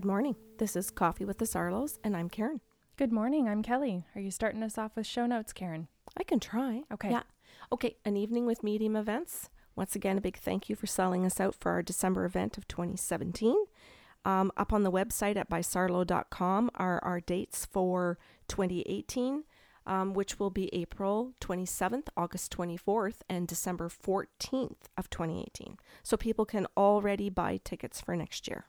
Good morning. This is Coffee with the Sarlos, and I'm Karen. Good morning. I'm Kelly. Are you starting us off with show notes, Karen? I can try. Okay. Yeah. Okay. An evening with medium events. Once again, a big thank you for selling us out for our December event of 2017. Um, up on the website at bysarlo.com are our dates for 2018, um, which will be April 27th, August 24th, and December 14th of 2018. So people can already buy tickets for next year.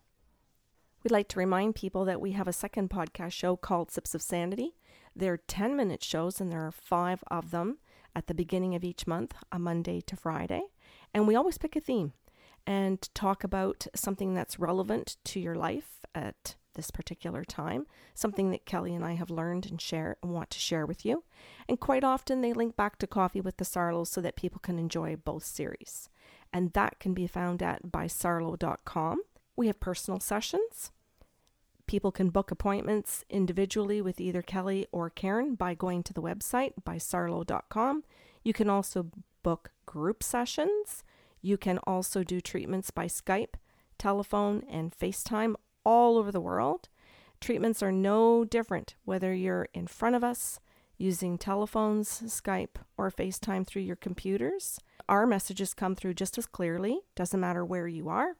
We'd like to remind people that we have a second podcast show called Sips of Sanity. They're 10 minute shows, and there are five of them at the beginning of each month, a Monday to Friday. And we always pick a theme and talk about something that's relevant to your life at this particular time, something that Kelly and I have learned and share and want to share with you. And quite often they link back to Coffee with the Sarlos so that people can enjoy both series. And that can be found at bysarlo.com. We have personal sessions. People can book appointments individually with either Kelly or Karen by going to the website by bysarlo.com. You can also book group sessions. You can also do treatments by Skype, telephone, and FaceTime all over the world. Treatments are no different whether you're in front of us using telephones, Skype, or FaceTime through your computers. Our messages come through just as clearly, doesn't matter where you are.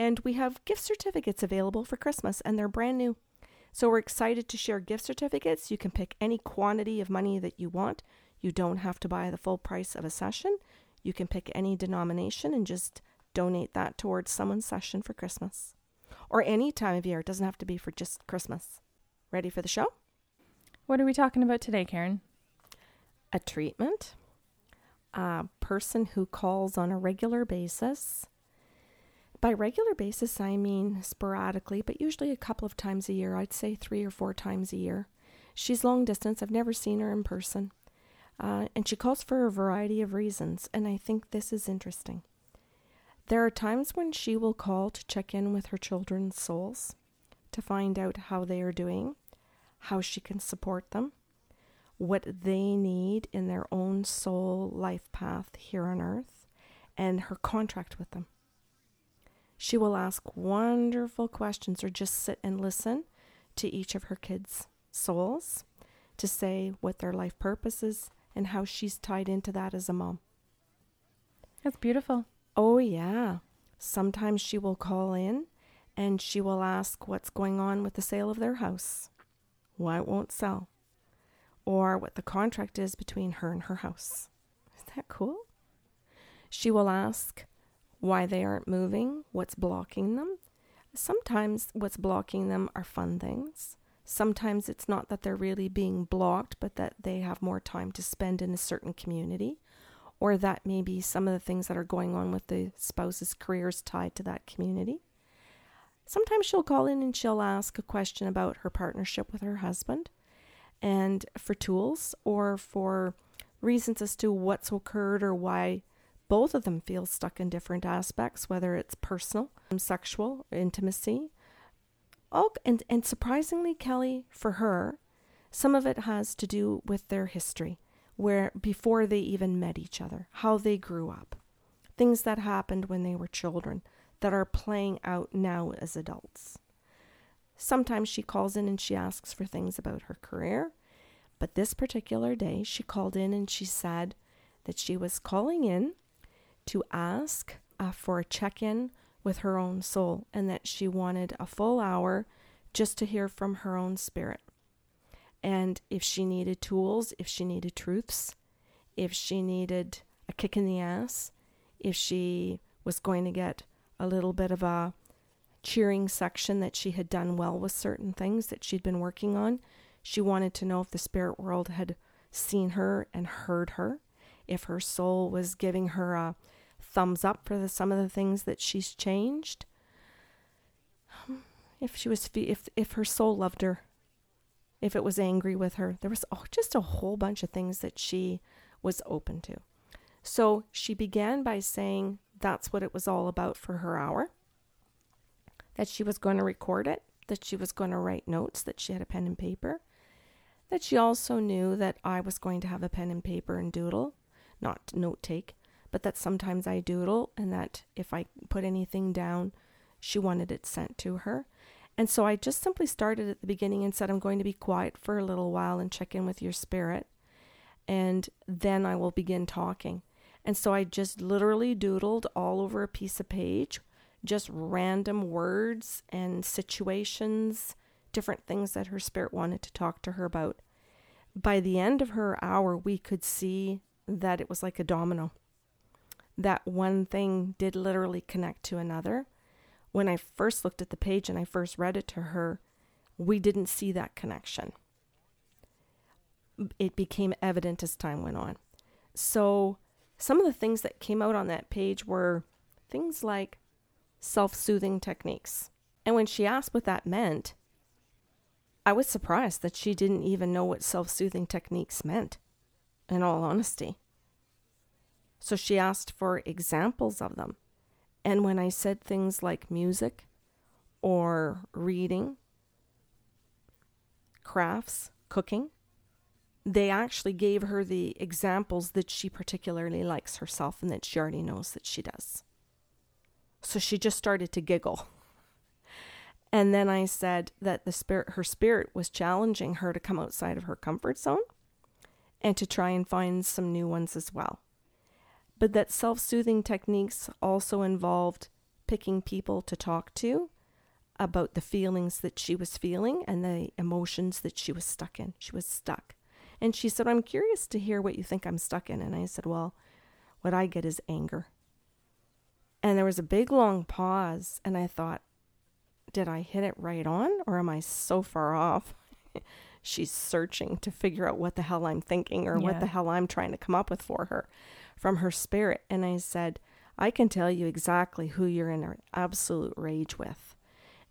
And we have gift certificates available for Christmas, and they're brand new. So we're excited to share gift certificates. You can pick any quantity of money that you want. You don't have to buy the full price of a session. You can pick any denomination and just donate that towards someone's session for Christmas or any time of year. It doesn't have to be for just Christmas. Ready for the show? What are we talking about today, Karen? A treatment, a person who calls on a regular basis. By regular basis, I mean sporadically, but usually a couple of times a year. I'd say three or four times a year. She's long distance. I've never seen her in person. Uh, and she calls for a variety of reasons, and I think this is interesting. There are times when she will call to check in with her children's souls, to find out how they are doing, how she can support them, what they need in their own soul life path here on earth, and her contract with them. She will ask wonderful questions or just sit and listen to each of her kids' souls to say what their life purpose is and how she's tied into that as a mom. That's beautiful. Oh, yeah. Sometimes she will call in and she will ask what's going on with the sale of their house, why it won't sell, or what the contract is between her and her house. Is that cool? She will ask why they aren't moving, what's blocking them. Sometimes what's blocking them are fun things. Sometimes it's not that they're really being blocked, but that they have more time to spend in a certain community, or that maybe some of the things that are going on with the spouse's careers tied to that community. Sometimes she'll call in and she'll ask a question about her partnership with her husband and for tools or for reasons as to what's occurred or why both of them feel stuck in different aspects, whether it's personal, sexual, intimacy, Oh, and, and surprisingly, Kelly, for her, some of it has to do with their history, where before they even met each other, how they grew up, things that happened when they were children that are playing out now as adults. Sometimes she calls in and she asks for things about her career, but this particular day she called in and she said that she was calling in to ask uh, for a check in with her own soul and that she wanted a full hour just to hear from her own spirit. And if she needed tools, if she needed truths, if she needed a kick in the ass, if she was going to get a little bit of a cheering section that she had done well with certain things that she'd been working on, she wanted to know if the spirit world had seen her and heard her, if her soul was giving her a thumbs up for the, some of the things that she's changed. Um, if she was, if if her soul loved her, if it was angry with her, there was oh, just a whole bunch of things that she was open to. So she began by saying that's what it was all about for her hour. That she was going to record it, that she was going to write notes, that she had a pen and paper, that she also knew that I was going to have a pen and paper and doodle, not note take, but that sometimes I doodle and that if I put anything down, she wanted it sent to her. And so I just simply started at the beginning and said, I'm going to be quiet for a little while and check in with your spirit. And then I will begin talking. And so I just literally doodled all over a piece of page, just random words and situations, different things that her spirit wanted to talk to her about. By the end of her hour, we could see that it was like a domino. That one thing did literally connect to another. When I first looked at the page and I first read it to her, we didn't see that connection. It became evident as time went on. So, some of the things that came out on that page were things like self soothing techniques. And when she asked what that meant, I was surprised that she didn't even know what self soothing techniques meant, in all honesty. So she asked for examples of them. And when I said things like music or reading, crafts, cooking, they actually gave her the examples that she particularly likes herself and that she already knows that she does. So she just started to giggle. And then I said that the spirit her spirit was challenging her to come outside of her comfort zone and to try and find some new ones as well. But that self-soothing techniques also involved picking people to talk to about the feelings that she was feeling and the emotions that she was stuck in. She was stuck. And she said, I'm curious to hear what you think I'm stuck in. And I said, Well, what I get is anger. And there was a big long pause. And I thought, Did I hit it right on or am I so far off? She's searching to figure out what the hell I'm thinking or yeah. what the hell I'm trying to come up with for her from her spirit. And I said, I can tell you exactly who you're in an absolute rage with.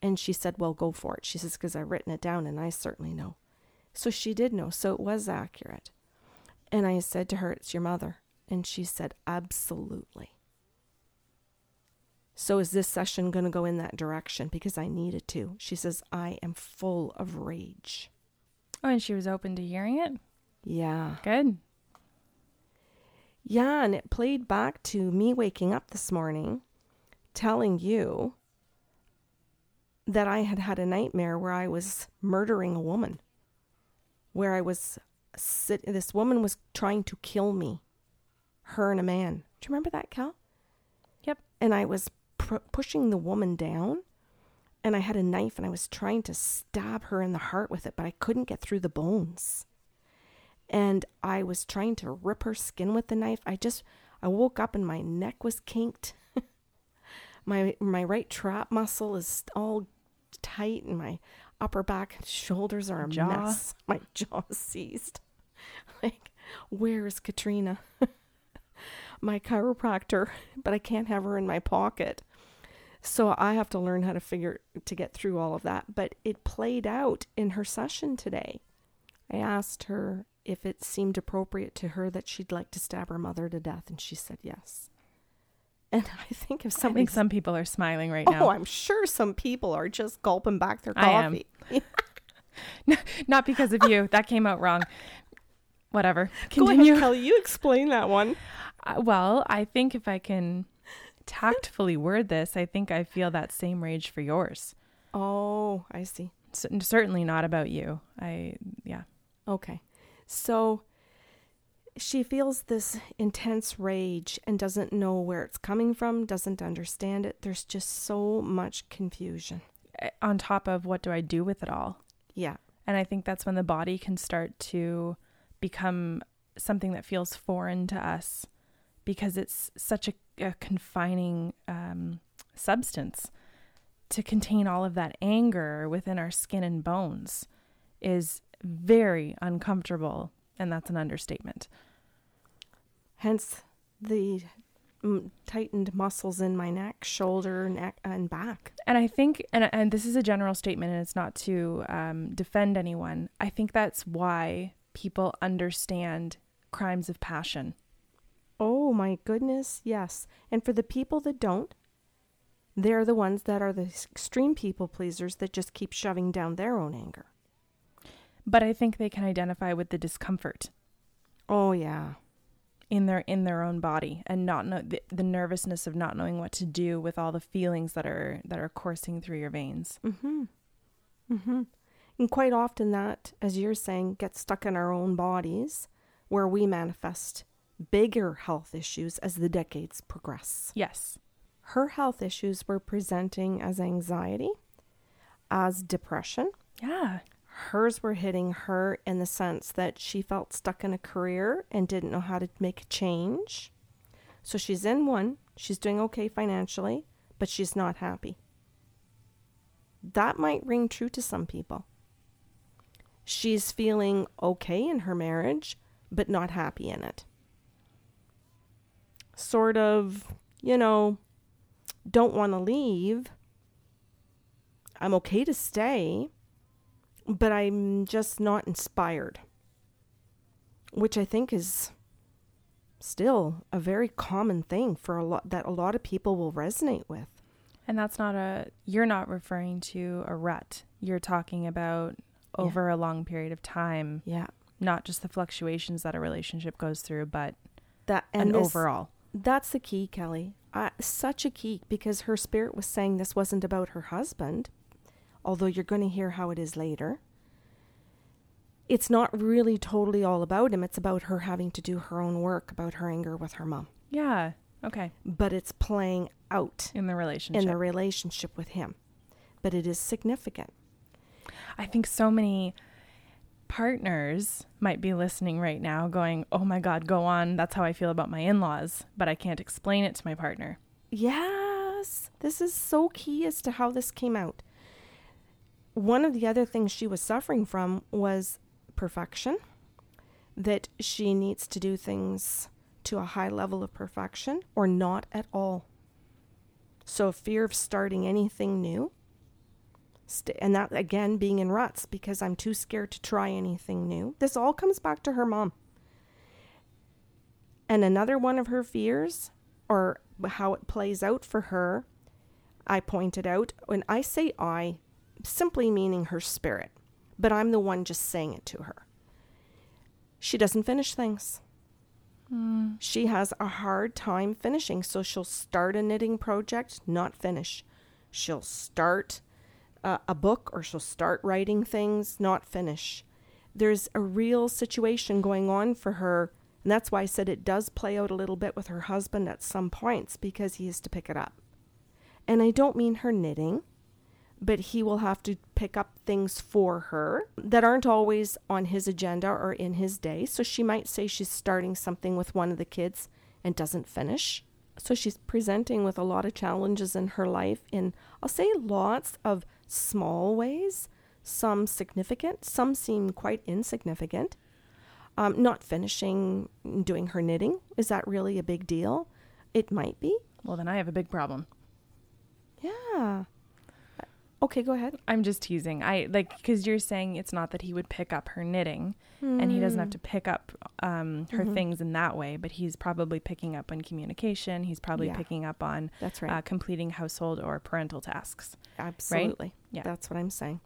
And she said, Well, go for it. She says, Because I've written it down and I certainly know. So she did know. So it was accurate. And I said to her, It's your mother. And she said, Absolutely. So is this session going to go in that direction? Because I needed to. She says, I am full of rage. Oh, and she was open to hearing it? Yeah. Good. Yeah, and it played back to me waking up this morning telling you that I had had a nightmare where I was murdering a woman where I was sit. This woman was trying to kill me, her and a man. Do you remember that, Cal? Yep. And I was pr- pushing the woman down, and I had a knife, and I was trying to stab her in the heart with it, but I couldn't get through the bones. And I was trying to rip her skin with the knife. I just, I woke up and my neck was kinked. my my right trap muscle is all tight, and my upper back and shoulders are a jaw. mess. My jaw seized. like, where is Katrina? my chiropractor, but I can't have her in my pocket. So I have to learn how to figure to get through all of that. But it played out in her session today. I asked her if it seemed appropriate to her that she'd like to stab her mother to death, and she said yes. And I think if somebody, I think some people are smiling right now. Oh, I'm sure some people are just gulping back their coffee. Not because of you. That came out wrong. Whatever. Continue. Go ahead, Kelly. You explain that one. Uh, well, I think if I can tactfully word this, I think I feel that same rage for yours. Oh, I see. C- certainly not about you. I yeah. Okay. So she feels this intense rage and doesn't know where it's coming from, doesn't understand it. There's just so much confusion. On top of what do I do with it all? Yeah. And I think that's when the body can start to become something that feels foreign to us because it's such a, a confining um, substance to contain all of that anger within our skin and bones is very uncomfortable and that's an understatement hence the mm, tightened muscles in my neck, shoulder, neck, and back. And I think, and and this is a general statement, and it's not to um, defend anyone. I think that's why people understand crimes of passion. Oh my goodness, yes. And for the people that don't, they're the ones that are the extreme people pleasers that just keep shoving down their own anger. But I think they can identify with the discomfort. Oh yeah in their in their own body and not know the, the nervousness of not knowing what to do with all the feelings that are that are coursing through your veins. Mm-hmm. Mm-hmm. And quite often, that, as you're saying, gets stuck in our own bodies where we manifest bigger health issues as the decades progress. Yes. Her health issues were presenting as anxiety, as depression. Yeah. Hers were hitting her in the sense that she felt stuck in a career and didn't know how to make a change. So she's in one, she's doing okay financially, but she's not happy. That might ring true to some people. She's feeling okay in her marriage, but not happy in it. Sort of, you know, don't want to leave. I'm okay to stay, but I'm just not inspired. Which I think is still a very common thing for a lot that a lot of people will resonate with. And that's not a, you're not referring to a rut. You're talking about over yeah. a long period of time. Yeah. Not just the fluctuations that a relationship goes through, but that and an this, overall. That's the key, Kelly. Uh, such a key because her spirit was saying this wasn't about her husband, although you're going to hear how it is later. It's not really totally all about him. It's about her having to do her own work about her anger with her mom. Yeah. Okay. But it's playing out in the relationship. In the relationship with him. But it is significant. I think so many partners might be listening right now going, "Oh my god, go on. That's how I feel about my in-laws, but I can't explain it to my partner." Yes. This is so key as to how this came out. One of the other things she was suffering from was perfection, that she needs to do things to a high level of perfection or not at all. So, fear of starting anything new. St- and that again being in ruts because I'm too scared to try anything new. This all comes back to her mom. And another one of her fears, or how it plays out for her, I pointed out, when I say I, simply meaning her spirit, but I'm the one just saying it to her. She doesn't finish things. Mm. She has a hard time finishing, so she'll start a knitting project, not finish. She'll start uh, a book or she'll start writing things, not finish. There's a real situation going on for her, and that's why I said it does play out a little bit with her husband at some points because he has to pick it up. And I don't mean her knitting but he will have to pick up things for her that aren't always on his agenda or in his day. So she might say she's starting something with one of the kids and doesn't finish. So she's presenting with a lot of challenges in her life in, I'll say, lots of small ways, some significant, some seem quite insignificant. Um, not finishing doing her knitting, is that really a big deal? It might be. Well, then I have a big problem. Yeah. Okay, go ahead. I'm just teasing. I like because you're saying it's not that he would pick up her knitting, mm. and he doesn't have hmm. to pick up um, her mm-hmm. things in that way, but he's probably picking up on communication. He's probably yeah. picking up on that's right, uh, completing household or parental tasks. Absolutely, right? yeah, that's what I'm saying.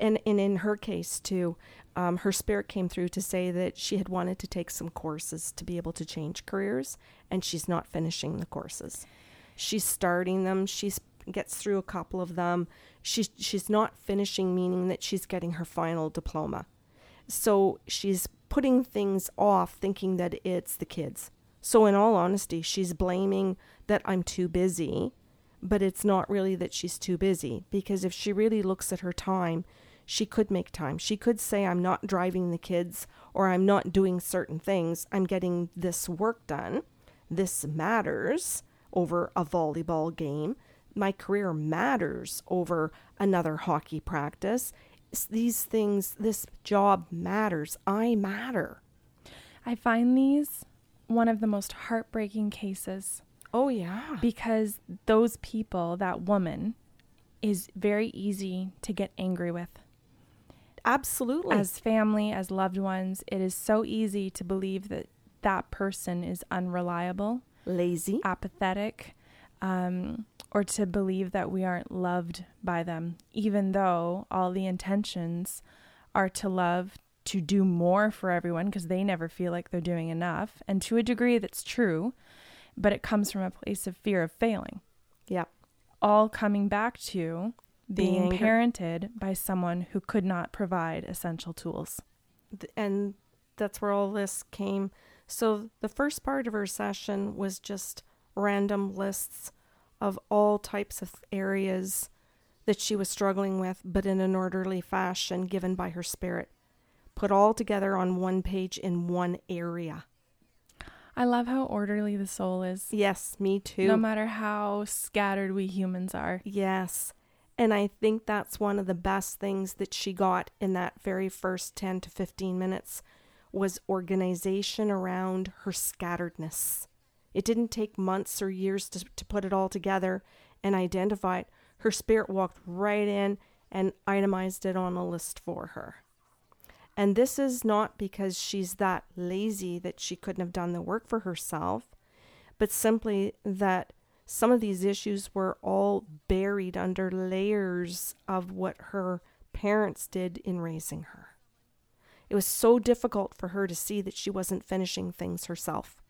And and in her case too, um, her spirit came through to say that she had wanted to take some courses to be able to change careers, and she's not finishing the courses. She's starting them. She's gets through a couple of them. She's she's not finishing, meaning that she's getting her final diploma. So she's putting things off, thinking that it's the kids. So in all honesty, she's blaming that I'm too busy, but it's not really that she's too busy because if she really looks at her time, she could make time. She could say, I'm not driving the kids or I'm not doing certain things. I'm getting this work done. This matters over a volleyball game my career matters over another hockey practice. These things, this job matters. I matter. I find these one of the most heartbreaking cases. Oh, yeah. Because those people, that woman, is very easy to get angry with. Absolutely. As family, as loved ones, it is so easy to believe that that person is unreliable, lazy, apathetic, um, or to believe that we aren't loved by them, even though all the intentions are to love, to do more for everyone because they never feel like they're doing enough. And to a degree, that's true, but it comes from a place of fear of failing. Yep. All coming back to The being parented by someone who could not provide essential tools. And that's where all this came. So the first part of her session was just random lists of all types of areas that she was struggling with, but in an orderly fashion given by her spirit, put all together on one page in one area. I love how orderly the soul is. Yes, me too. No matter how scattered we humans are. Yes. And I think that's one of the best things that she got in that very first 10 to 15 minutes was organization around her scatteredness. It didn't take months or years to, to put it all together and identify it. Her spirit walked right in and itemized it on a list for her. And this is not because she's that lazy that she couldn't have done the work for herself, but simply that some of these issues were all buried under layers of what her parents did in raising her. It was so difficult for her to see that she wasn't finishing things herself.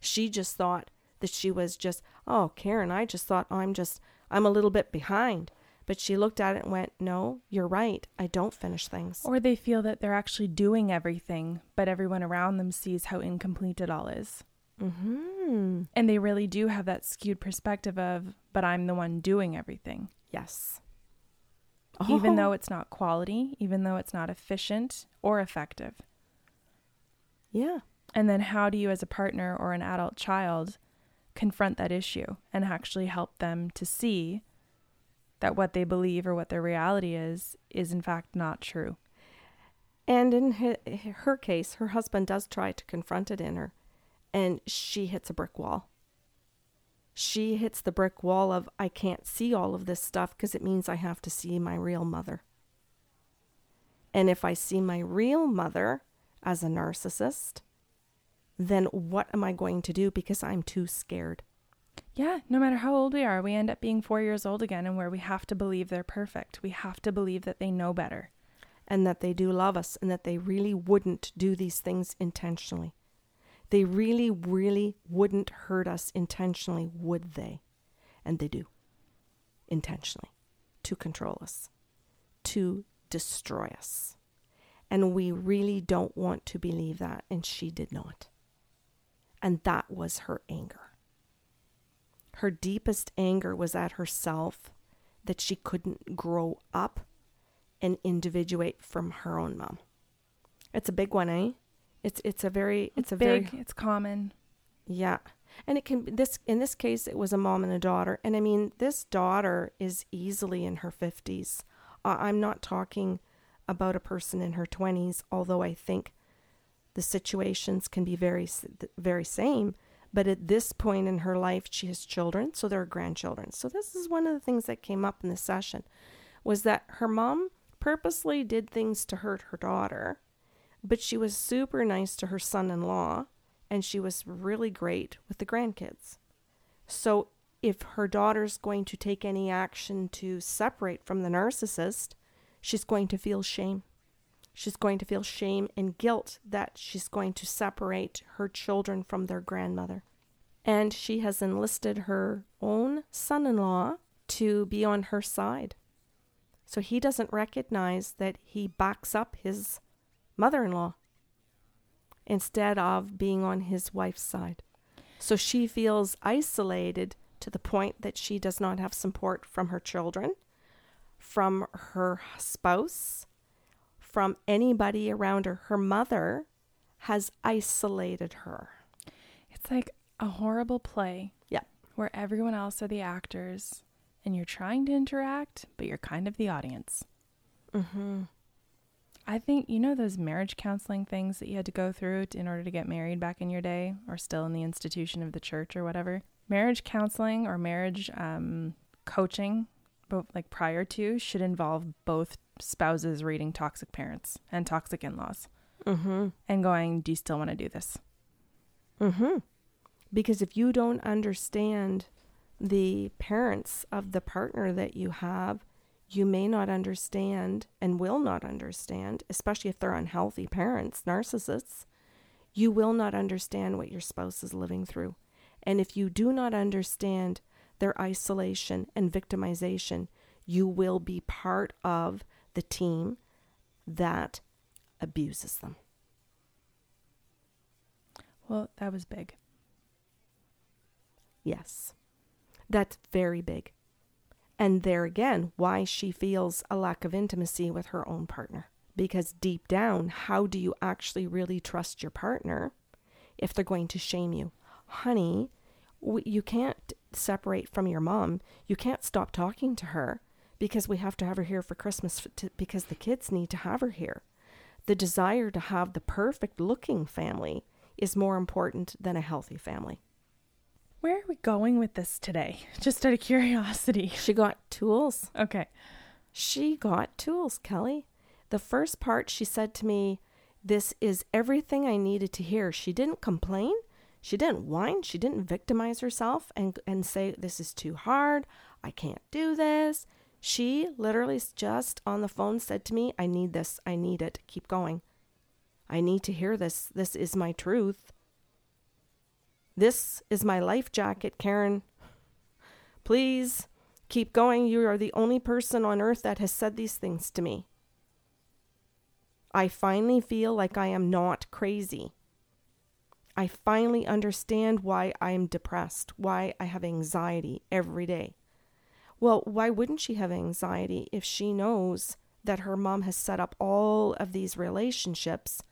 She just thought that she was just, oh, Karen, I just thought I'm just, I'm a little bit behind. But she looked at it and went, no, you're right. I don't finish things. Or they feel that they're actually doing everything, but everyone around them sees how incomplete it all is. Mm-hmm. And they really do have that skewed perspective of, but I'm the one doing everything. Yes. Oh. Even Oh. though it's not quality, even though it's not efficient or effective. Yeah. And then how do you, as a partner or an adult child, confront that issue and actually help them to see that what they believe or what their reality is, is in fact not true? And in her, case, her husband does try to confront it in her, and she hits a brick wall. She hits the brick wall of, I can't see all of this stuff because it means I have to see my real mother. And if I see my real mother as a narcissist, then what am I going to do because I'm too scared? Yeah, no matter how old we are, we end up being four years old again, and where we have to believe they're perfect. We have to believe that they know better. and that they do love us and that they really wouldn't do these things intentionally. They really, really wouldn't hurt us intentionally, would they? And they do. Intentionally. To control us. To destroy us. And we really don't want to believe that, and she did not. And that was her anger. Her deepest anger was at herself that she couldn't grow up and individuate from her own mom. It's a big one, eh? It's it's a very it's, a big, very it's common. yeah. And it can this in this case it was a mom and a daughter. And I mean this daughter is easily in her 50s. Uh, I'm not talking about a person in her 20s, although I think the situations can be very very same, but at this point in her life she has children, so there are grandchildren. So this is one of the things that came up in the session was that her mom purposely did things to hurt her daughter, but she was super nice to her son-in-law and she was really great with the grandkids. So if her daughter's going to take any action to separate from the narcissist, she's going to feel shame. She's going to feel shame and guilt that she's going to separate her children from their grandmother. And she has enlisted her own son in law to be on her side. So he doesn't recognize that he backs up his mother in law instead of being on his wife's side. So she feels isolated to the point that she does not have support from her children, from her spouse, from anybody around her. Her mother has isolated her. It's like a horrible play. Yeah. Where everyone else are the actors and you're trying to interact, but you're kind of the audience. Mm-hmm. I think, you know, those marriage counseling things that you had to go through to, in order to get married back in your day or still in the institution of the church or whatever? Marriage counseling or marriage um, coaching, both like prior to, should involve both spouses reading toxic parents and toxic in laws Mm-hmm. and going, Do you still want to do this? Mm-hmm. Because if you don't understand the parents of the partner that you have, you may not understand and will not understand, especially if they're unhealthy parents, narcissists, you will not understand what your spouse is living through. And if you do not understand their isolation and victimization, You will be part of the team that abuses them. Well, that was big. Yes. That's very big. And there again, why she feels a lack of intimacy with her own partner. Because deep down, how do you actually really trust your partner if they're going to shame you? Honey, you can't separate from your mom. You can't stop talking to her because we have to have her here for Christmas to, because the kids need to have her here. The desire to have the perfect looking family is more important than a healthy family. Where are we going with this today? Just out of curiosity. She got tools. Okay. She got tools, Kelly. The first part, she said to me, This is everything I needed to hear. She didn't complain. She didn't whine. She didn't victimize herself and, and say, This is too hard. I can't do this. She literally just on the phone said to me, I need this. I need it. Keep going. I need to hear this. This is my truth. This is my life jacket, Karen. Please keep going. You are the only person on earth that has said these things to me. I finally feel like I am not crazy. I finally understand why I am depressed, why I have anxiety every day. Well, why wouldn't she have anxiety if she knows that her mom has set up all of these relationships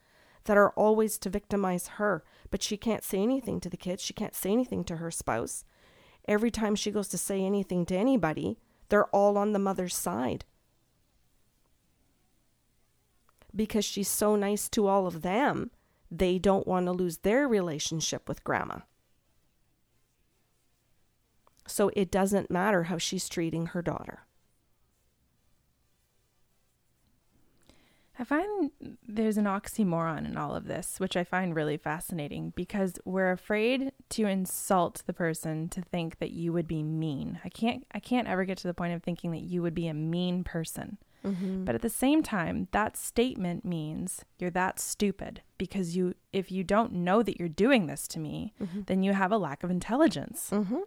that are always to victimize her, but she can't say anything to the kids. She can't say anything to her spouse. Every time she goes to say anything to anybody, they're all on the mother's side. Because she's so nice to all of them, they don't want to lose their relationship with grandma. So it doesn't matter how she's treating her daughter. I find there's an oxymoron in all of this, which I find really fascinating because we're afraid to insult the person to think that you would be mean. I can't I can't ever get to the point of thinking that you would be a mean person. Mm-hmm. But at the same time, that statement means you're that stupid because you if you don't know that you're doing this to me, mm-hmm. then you have a lack of intelligence. Mm-hmm.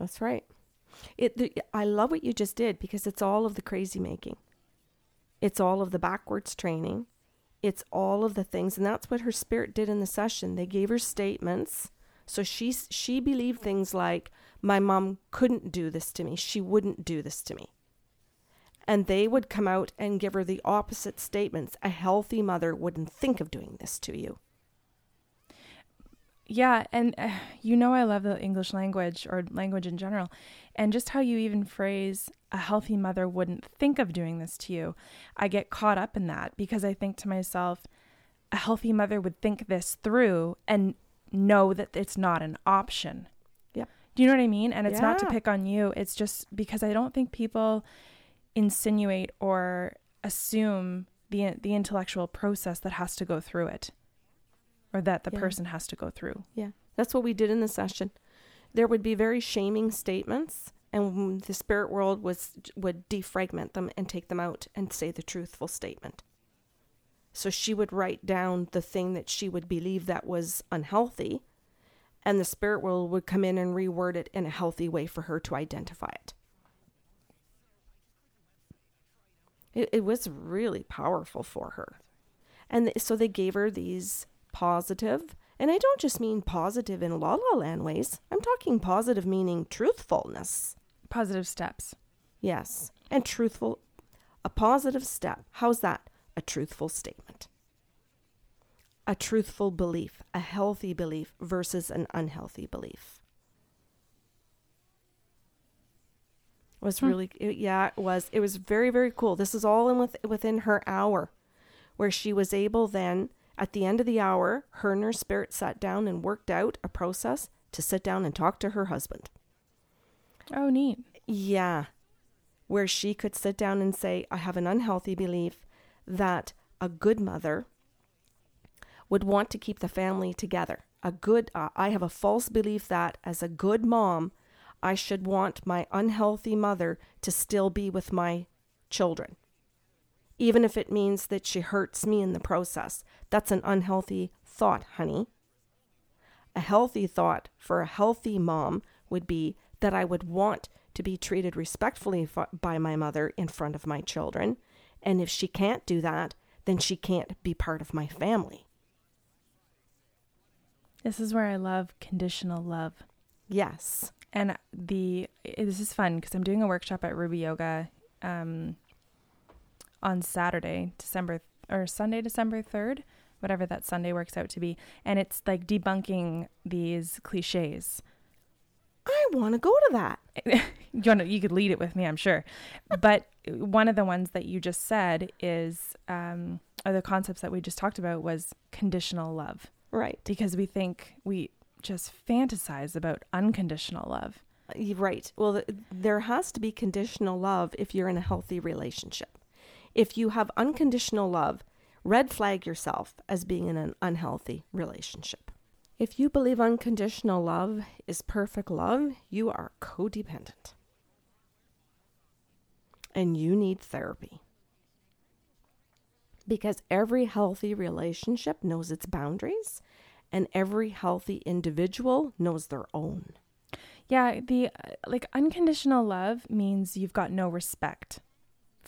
That's right. It the, I love what you just did because it's all of the crazy making. It's all of the backwards training. It's all of the things. And that's what her spirit did in the session. They gave her statements. So she, she believed things like, my mom couldn't do this to me. She wouldn't do this to me. And they would come out and give her the opposite statements. A healthy mother wouldn't think of doing this to you. Yeah, and uh, you know I love the English language or language in general, and just how you even phrase a healthy mother wouldn't think of doing this to you. I get caught up in that because I think to myself, a healthy mother would think this through and know that it's not an option. Yeah. Do you know what I mean? And it's yeah. not to pick on you. It's just because I don't think people insinuate or assume the the intellectual process that has to go through it or that the yeah. person has to go through. Yeah. That's what we did in the session. There would be very shaming statements and the spirit world was would defragment them and take them out and say the truthful statement. So she would write down the thing that she would believe that was unhealthy and the spirit world would come in and reword it in a healthy way for her to identify it. It, it was really powerful for her. And so they gave her these positive, and I don't just mean positive in la la land ways. I'm talking positive meaning truthfulness. Positive steps. Yes. And truthful. A positive step. How's that? A truthful statement. A truthful belief, a healthy belief versus an unhealthy belief. It was hmm. really it, yeah it was it was very very cool this is all in with, within her hour where she was able then at the end of the hour, her and her spirit sat down and worked out a process to sit down and talk to her husband. Oh, neat. Yeah. Where she could sit down and say, I have an unhealthy belief that a good mother would want to keep the family together. A good, uh, I have a false belief that as a good mom, I should want my unhealthy mother to still be with my children even if it means that she hurts me in the process. That's an unhealthy thought, honey. A healthy thought for a healthy mom would be that I would want to be treated respectfully by my mother in front of my children. And if she can't do that, then she can't be part of my family. This is where I love conditional love. Yes. And the this is fun because I'm doing a workshop at Ruby Yoga um, on Saturday, December or Sunday, December third, whatever that Sunday works out to be, and it's like debunking these cliches. I want to go to that. you want you could lead it with me, I'm sure. but one of the ones that you just said is, um, or the concepts that we just talked about was conditional love. Right. Because we think we just fantasize about unconditional love. Right. Well, th- there has to be conditional love if you're in a healthy relationship. If you have unconditional love, red flag yourself as being in an unhealthy relationship. If you believe unconditional love is perfect love, you are codependent. And you need therapy. Because every healthy relationship knows its boundaries, and every healthy individual knows their own. Yeah, the uh, like unconditional love means you've got no respect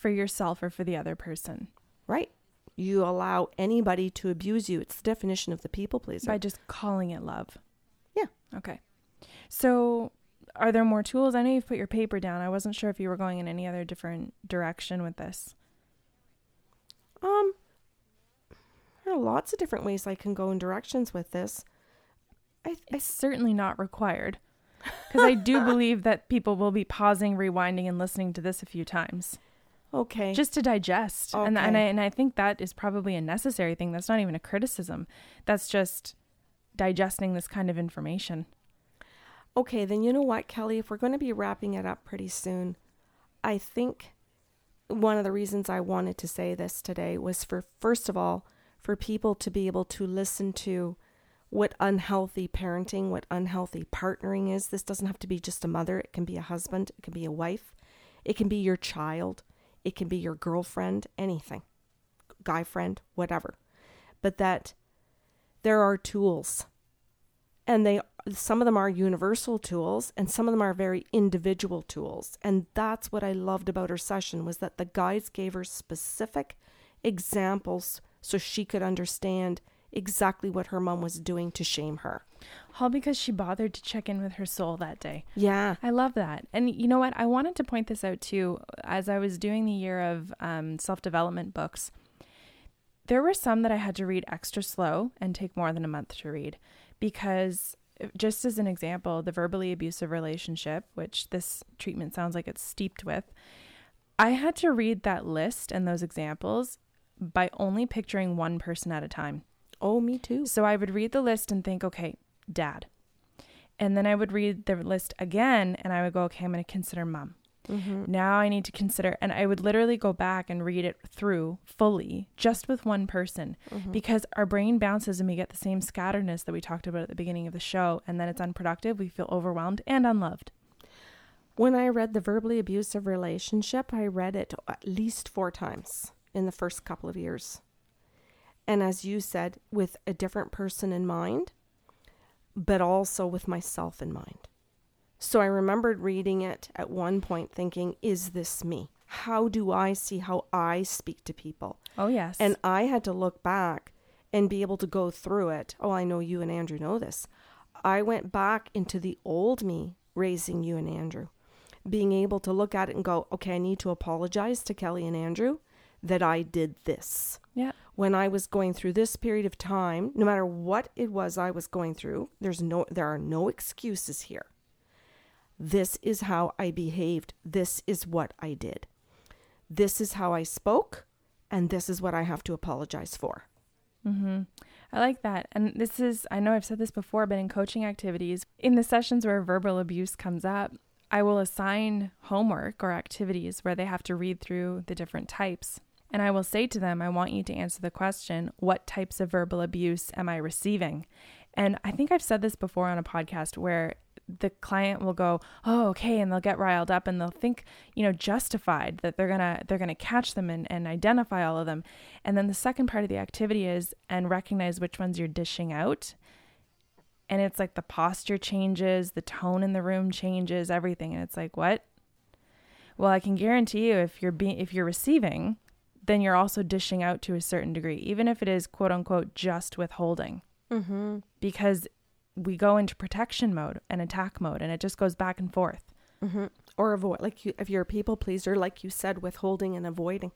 for yourself or for the other person. Right. You allow anybody to abuse you. It's the definition of the people pleaser. By just calling it love. Yeah. Okay. So, are there more tools? I know you've put your paper down. I wasn't sure if you were going in any other different direction with this. Um, there are lots of different ways I can go in directions with this. I, it's certainly not required because I do believe that people will be pausing, rewinding, and listening to this a few times. Okay. Just to digest. Okay. And, and, I, and I think that is probably a necessary thing. That's not even a criticism. That's just digesting this kind of information. Okay, then you know what, Kelly? If we're going to be wrapping it up pretty soon, I think one of the reasons I wanted to say this today was for, first of all, for people to be able to listen to what unhealthy parenting, what unhealthy partnering is. This doesn't have to be just a mother, it can be a husband, it can be a wife, it can be your child, it can be your girlfriend, anything, guy friend, whatever. But that there are tools. And they some of them are universal tools and some of them are very individual tools. And that's what I loved about her session was that the guides gave her specific examples so she could understand exactly what her mom was doing to shame her. All because she bothered to check in with her soul that day. Yeah. I love that. And you know what? I wanted to point this out too. As I was doing the year of um, self development books, there were some that I had to read extra slow and take more than a month to read because, uh, just as an example, the verbally abusive relationship, which this treatment sounds like it's steeped with, I had to read that list and those examples by only picturing one person at a time. Oh, me too. So I would read the list and think, okay, dad. And then I would read the list again and I would go, okay, I'm going to consider mom. Mm-hmm. Now I need to consider, and I would literally go back and read it through fully just with one person Mm-hmm. because our brain bounces and we get the same scatteredness that we talked about at the beginning of the show. And then it's unproductive. We feel overwhelmed and unloved. When I read The Verbally Abusive Relationship, I read it at least four times in the first couple of years. And as you said, with a different person in mind, but also with myself in mind. So I remembered reading it at one point thinking, is this me? How do I see how I speak to people? Oh, yes. And I had to look back and be able to go through it. Oh, I know you and Andrew know this. I went back into the old me raising you and Andrew, being able to look at it and go, okay, I need to apologize to Kelly and Andrew that I did this. yeah. When I was going through this period of time, no matter what it was I was going through, there's no there are no excuses here. This is how I behaved. This is what I did. This is how I spoke, and this is what I have to apologize for. Mm-hmm. I like that. And this is, I know I've said this before, but in coaching activities, in the sessions where verbal abuse comes up, I will assign homework or activities where they have to read through the different types. And I will say to them, I want you to answer the question, what types of verbal abuse am I receiving? And I think I've said this before on a podcast where the client will go, "Oh, okay," and they'll get riled up and they'll think, you know, justified that they're going to they're going to catch them and and identify all of them. And then the second part of the activity is and recognize which ones you're dishing out. And it's like the posture changes, the tone in the room changes, everything. And it's like, "What? Well, I can guarantee you if you're being if you're receiving, then you're also dishing out to a certain degree, even if it is quote unquote just withholding. Mm-hmm. Because we go into protection mode and attack mode and it just goes back and forth. Mm-hmm. Or avoid, like you, if you're a people pleaser, like you said, withholding and avoiding.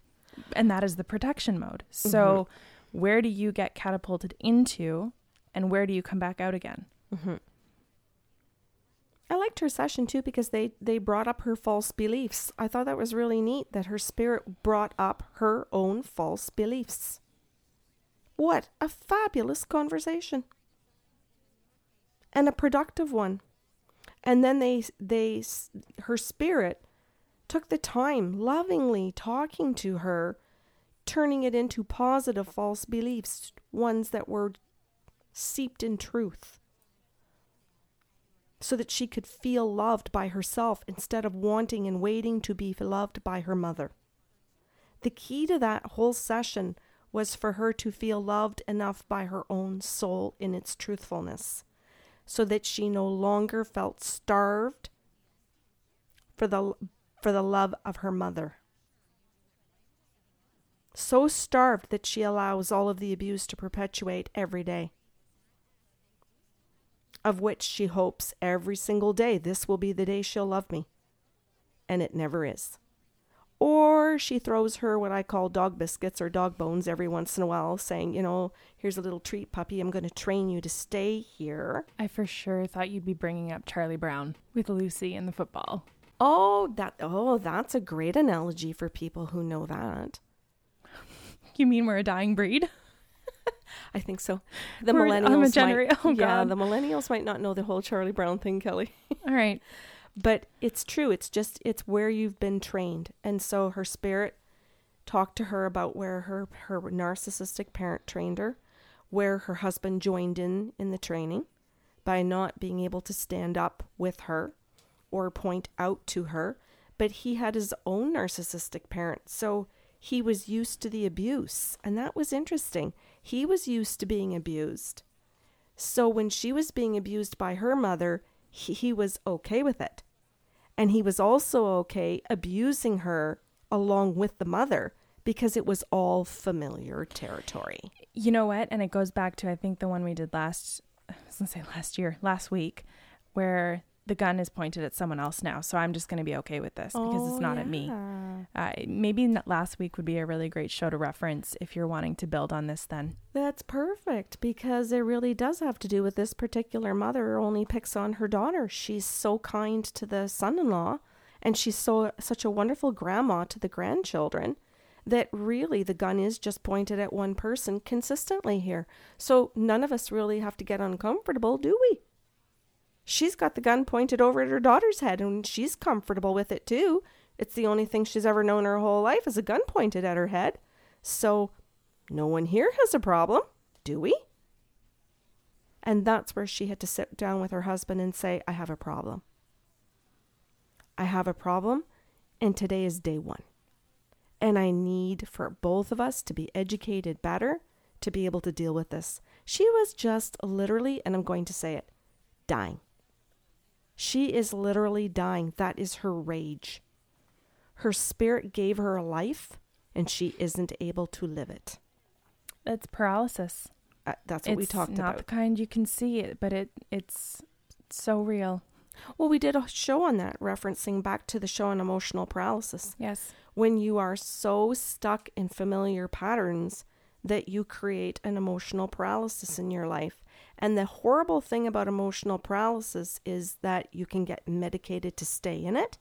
And that is the protection mode. So, where do you get catapulted into and where do you come back out again? I liked her session too because they they brought up her false beliefs. I thought that was really neat that her spirit brought up her own false beliefs. What a fabulous conversation. And a productive one. And then they they her spirit took the time lovingly talking to her turning it into positive false beliefs, ones that were seeped in truth so that she could feel loved by herself instead of wanting and waiting to be loved by her mother. The key to that whole session was for her to feel loved enough by her own soul in its truthfulness, so that she no longer felt starved for the, for the love of her mother. So starved that she allows all of the abuse to perpetuate every day of which she hopes every single day this will be the day she'll love me. And it never is. Or she throws her what I call dog biscuits or dog bones every once in a while, saying, you know, here's a little treat, puppy. I'm going to train you to stay here. I for sure thought you'd be bringing up Charlie Brown with Lucy and the football. Oh, that oh, that's a great analogy for people who know that. You mean we're a dying breed? I think so. The We're- millennials, genera- might, oh, yeah, the millennials might not know the whole Charlie Brown thing, Kelly. All right. but it's true. It's just it's where you've been trained, and so her spirit talked to her about where her her narcissistic parent trained her, where her husband joined in in the training, by not being able to stand up with her, or point out to her, but he had his own narcissistic parent, so he was used to the abuse, and that was interesting. He was used to being abused. So when she was being abused by her mother, he, he was okay with it. And he was also okay abusing her along with the mother because it was all familiar territory. You know what? And it goes back to I think the one we did last I was gonna say last year, last week, where the gun is pointed at someone else now. So I'm just gonna be okay with this because it's not at me. Uh, maybe last week would be a really great show to reference if you're wanting to build on this. Then That's perfect because it really does have to do with this particular mother only picks on her daughter. She's so kind to the son-in-law and she's so such a wonderful grandma to the grandchildren that really the gun is just pointed at one person consistently here. So none of us really have to get uncomfortable, do we? She's got the gun pointed over at her daughter's head and she's comfortable with it too. It's the only thing she's ever known her whole life is a gun pointed at her head. So no one here has a problem, do we? And that's where she had to sit down with her husband and say, I have a problem. I have a problem, and today is day one. And I need for both of us to be educated better to be able to deal with this. She was just literally, and I'm going to say it, dying. She is literally dying. That is her rage. Her spirit gave her a life, and she isn't able to live it. it's paralysis. Uh, that's what it's we talked about. It's not the kind you can see it, but it it's so real. Well, we did a show on that, referencing back to the show on emotional paralysis. Yes. When you are so stuck in familiar patterns that you create an emotional paralysis in your life. And the horrible thing about emotional paralysis is that you can get medicated to stay in it,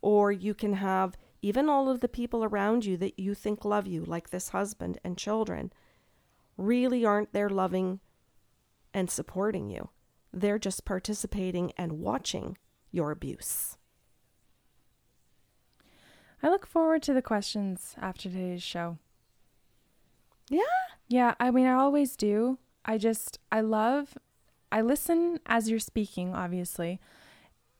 or you can have even all of the people around you that you think love you, like this husband and children, really aren't there loving and supporting you. They're just participating and watching your abuse. I look forward to the questions after today's show. Yeah. Yeah, I mean, I always do. I just, I love, I listen as you're speaking, obviously,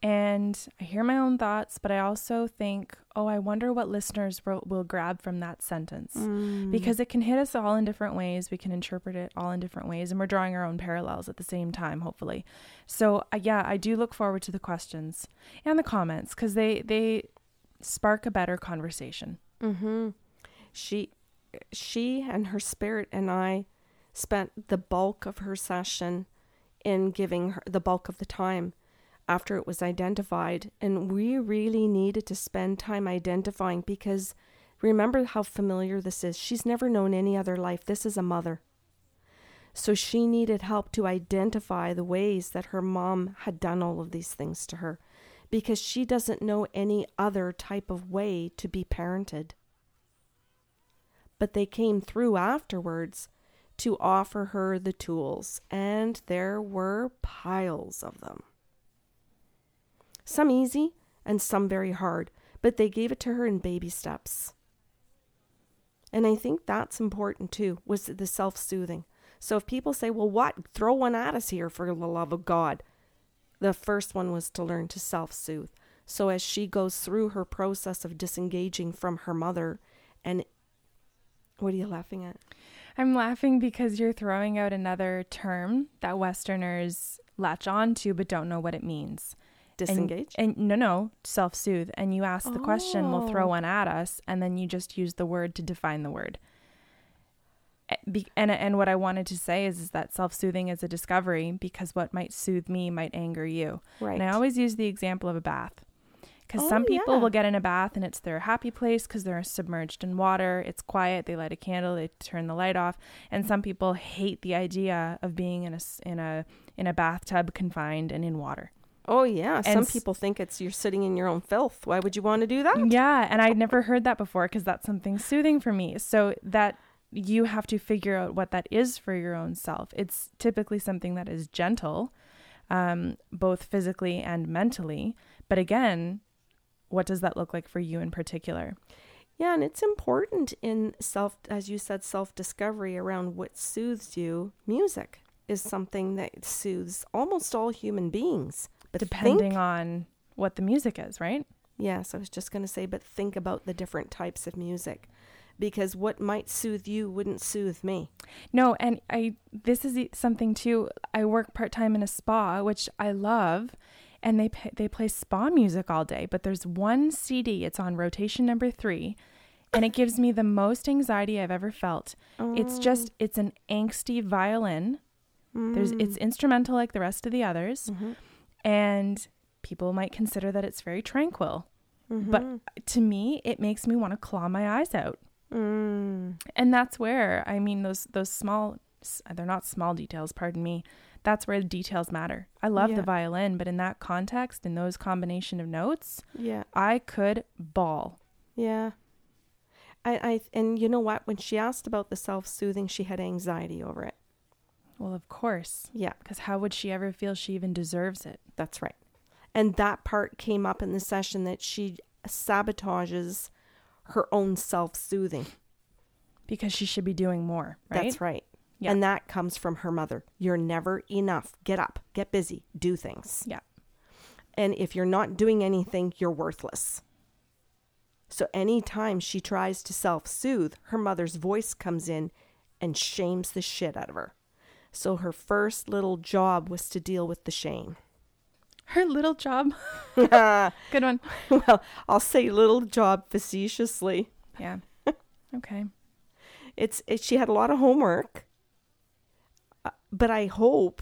and I hear my own thoughts, but I also think, oh, I wonder what listeners will, will grab from that sentence. Mm. Because it can hit us all in different ways. We can interpret it all in different ways, and we're drawing our own parallels at the same time, hopefully. So, uh, yeah, I do look forward to the questions and the comments because they, they, spark a better conversation. Mm-hmm. She, she and her spirit and I spent the bulk of her session in giving her the bulk of the time after it was identified. And we really needed to spend time identifying because remember how familiar this is. She's never known any other life. This is a mother. So she needed help to identify the ways that her mom had done all of these things to her because she doesn't know any other type of way to be parented. But they came through afterwards to offer her the tools, and there were piles of them. Some easy and some very hard, but they gave it to her in baby steps. And I think that's important too, was the self soothing. So if people say, well, what? Throw one at us here for the love of God. The first one was to learn to self soothe. So as she goes through her process of disengaging from her mother, and what are you laughing at? I'm laughing because you're throwing out another term that Westerners latch on to but don't know what it means. Disengage? And, and no, no, self soothe. And you ask the question, we'll throw Oh. one at us, and then you just use the word to define the word. Eh, Be- And, and what I wanted to say is, is that self soothing is a discovery because what might soothe me might anger you. Right. And I always use the example of a bath. Because Oh, some people yeah. will get in a bath and it's their happy place because they're submerged in water. It's quiet. They light a candle. They turn the light off. And some people hate the idea of being in a in a in a bathtub, confined and in water. oh, yeah. Some people think it's you're sitting in your own filth. Why would you want to do that? Yeah, and I'd never heard that before because that's something soothing for me. So that you have to figure out what that is for your own self. It's typically something that is gentle, um, both physically and mentally. But again, what does that look like for you in particular? Yeah, and it's important in self, as you said, self discovery around what soothes you. Music is something that soothes almost all human beings. But Depending think, on what the music is, right? yes, I was just going to say, but think about the different types of music, because what might soothe you wouldn't soothe me. No, and I this is something too. I work part time in a spa, which I love, and they they play spa music all day. But there's one CD. It's on rotation number three, and it gives me the most anxiety I've ever felt. It's just it's an angsty violin. There's it's instrumental like the rest of the others, Mhm. and people might consider that it's very tranquil. But to me, it makes me want to claw my eyes out. Mm. And that's where I mean those those small they're not small details, pardon me. That's where the details matter. I love Yeah. the violin, but in that context, in those combination of notes, yeah, I could bawl. yeah. I, I, and you know what? When she asked about the self soothing, she had anxiety over it. Well, of course, Yeah. because how would she ever feel she even deserves it? That's right. And that part came up in the session that she sabotages her own self soothing. Because she should be doing more, right? That's right. Yeah. And that comes from her mother. You're never enough. Get up, get busy, do things. Yeah. And if you're not doing anything, you're worthless. So anytime she tries to self soothe, her mother's voice comes in and shames the shit out of her. So her first little job was to deal with the shame. Her little job. Good one. Well, I'll say little job facetiously. Yeah. Okay. It's it, she had a lot of homework, but I hope,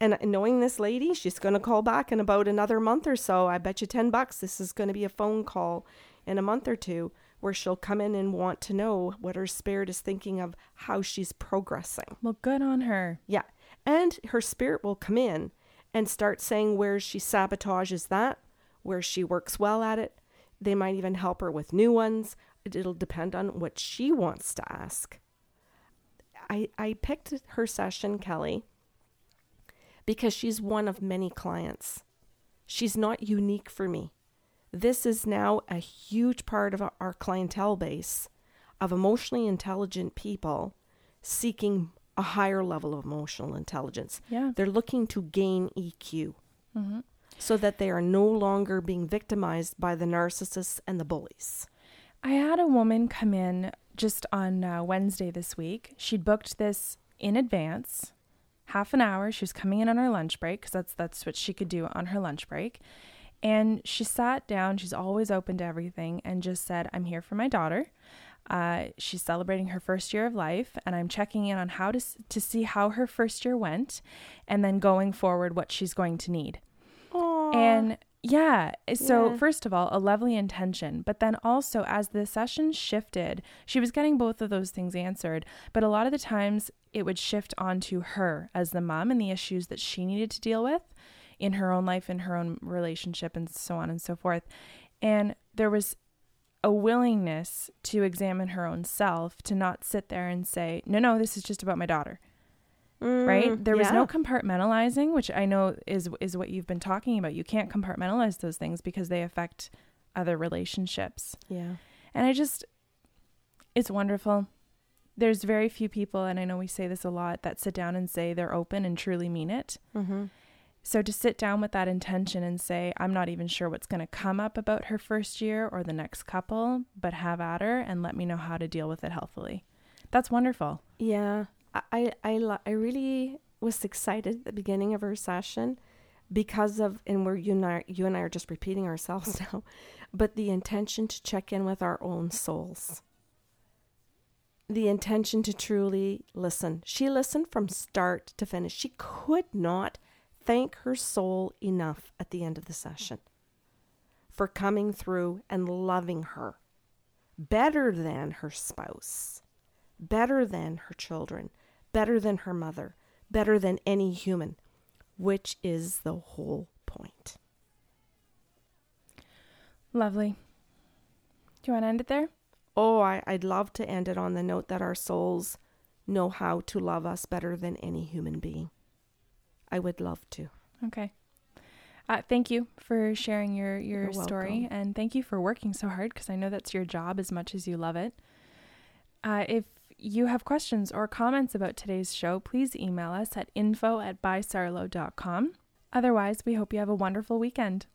and knowing this lady, she's going to call back in about another month or so. I bet you ten bucks. This is going to be a phone call in a month or two where she'll come in and want to know what her spirit is thinking of how she's progressing. Well, good on her. Yeah, and her spirit will come in and start saying where she sabotages that, where she works well at it. They might even help her with new ones. It- It'll depend on what she wants to ask. I I picked her session, Kelly, because she's one of many clients. She's not unique for me. This is now a huge part of our- clientele base of emotionally intelligent people seeking a higher level of emotional intelligence. Yeah. They're looking to gain EQ hmm so that they are no longer being victimized by the narcissists and the bullies. I had a woman come in just on uh, Wednesday this week. She'd booked this in advance, half an hour. She was coming in on her lunch break because that's that's what she could do on her lunch break. And she sat down, she's always open to everything, and just said, I'm here for my daughter. Uh, she's celebrating her first year of life, and I'm checking in on how to, to see how her first year went, and then going forward, what she's going to need. Aww. And yeah, eh, so Yeah. first of all, a lovely intention, but then also as the session shifted, she was getting both of those things answered, but a lot of the times it would shift onto her as the mom and the issues that she needed to deal with in her own life, in her own relationship, and so on and so forth. And there was a willingness to examine her own self, to not sit there and say, no, no, this is just about my daughter right? Mm, there was no compartmentalizing which i know is is what you've been talking about. You can't compartmentalize those things because they affect other relationships. Yeah. and i just it's wonderful. There's very few people and i know we say this a lot that sit down and say they're open and truly mean it. Mm-hmm. so to sit down with that intention and say i'm not even sure what's going to come up about her first year or the next couple but have at her and let me know how to deal with it healthily. That's wonderful. Yeah, I I I, really was excited at the beginning of her session because of and we're you and I, you and I are just repeating ourselves now, but the intention to check in with our own souls. The intention to truly listen. She listened from start to finish. She could not thank her soul enough at the end of the session for coming through and loving her better than her spouse better than her children, better than her mother, better than any human, which is the whole point. lovely do you want to end it there Oh, I, I'd love to end it on the note that our souls know how to love us better than any human being. I would love to. Okay. Uh, thank you for sharing your your You're story, welcome. and thank you for working so hard because I know that's your job as much as you love it. Uh, if you have questions or comments about today's show, please email us at info at bysarlo.com. Otherwise, we hope you have a wonderful weekend.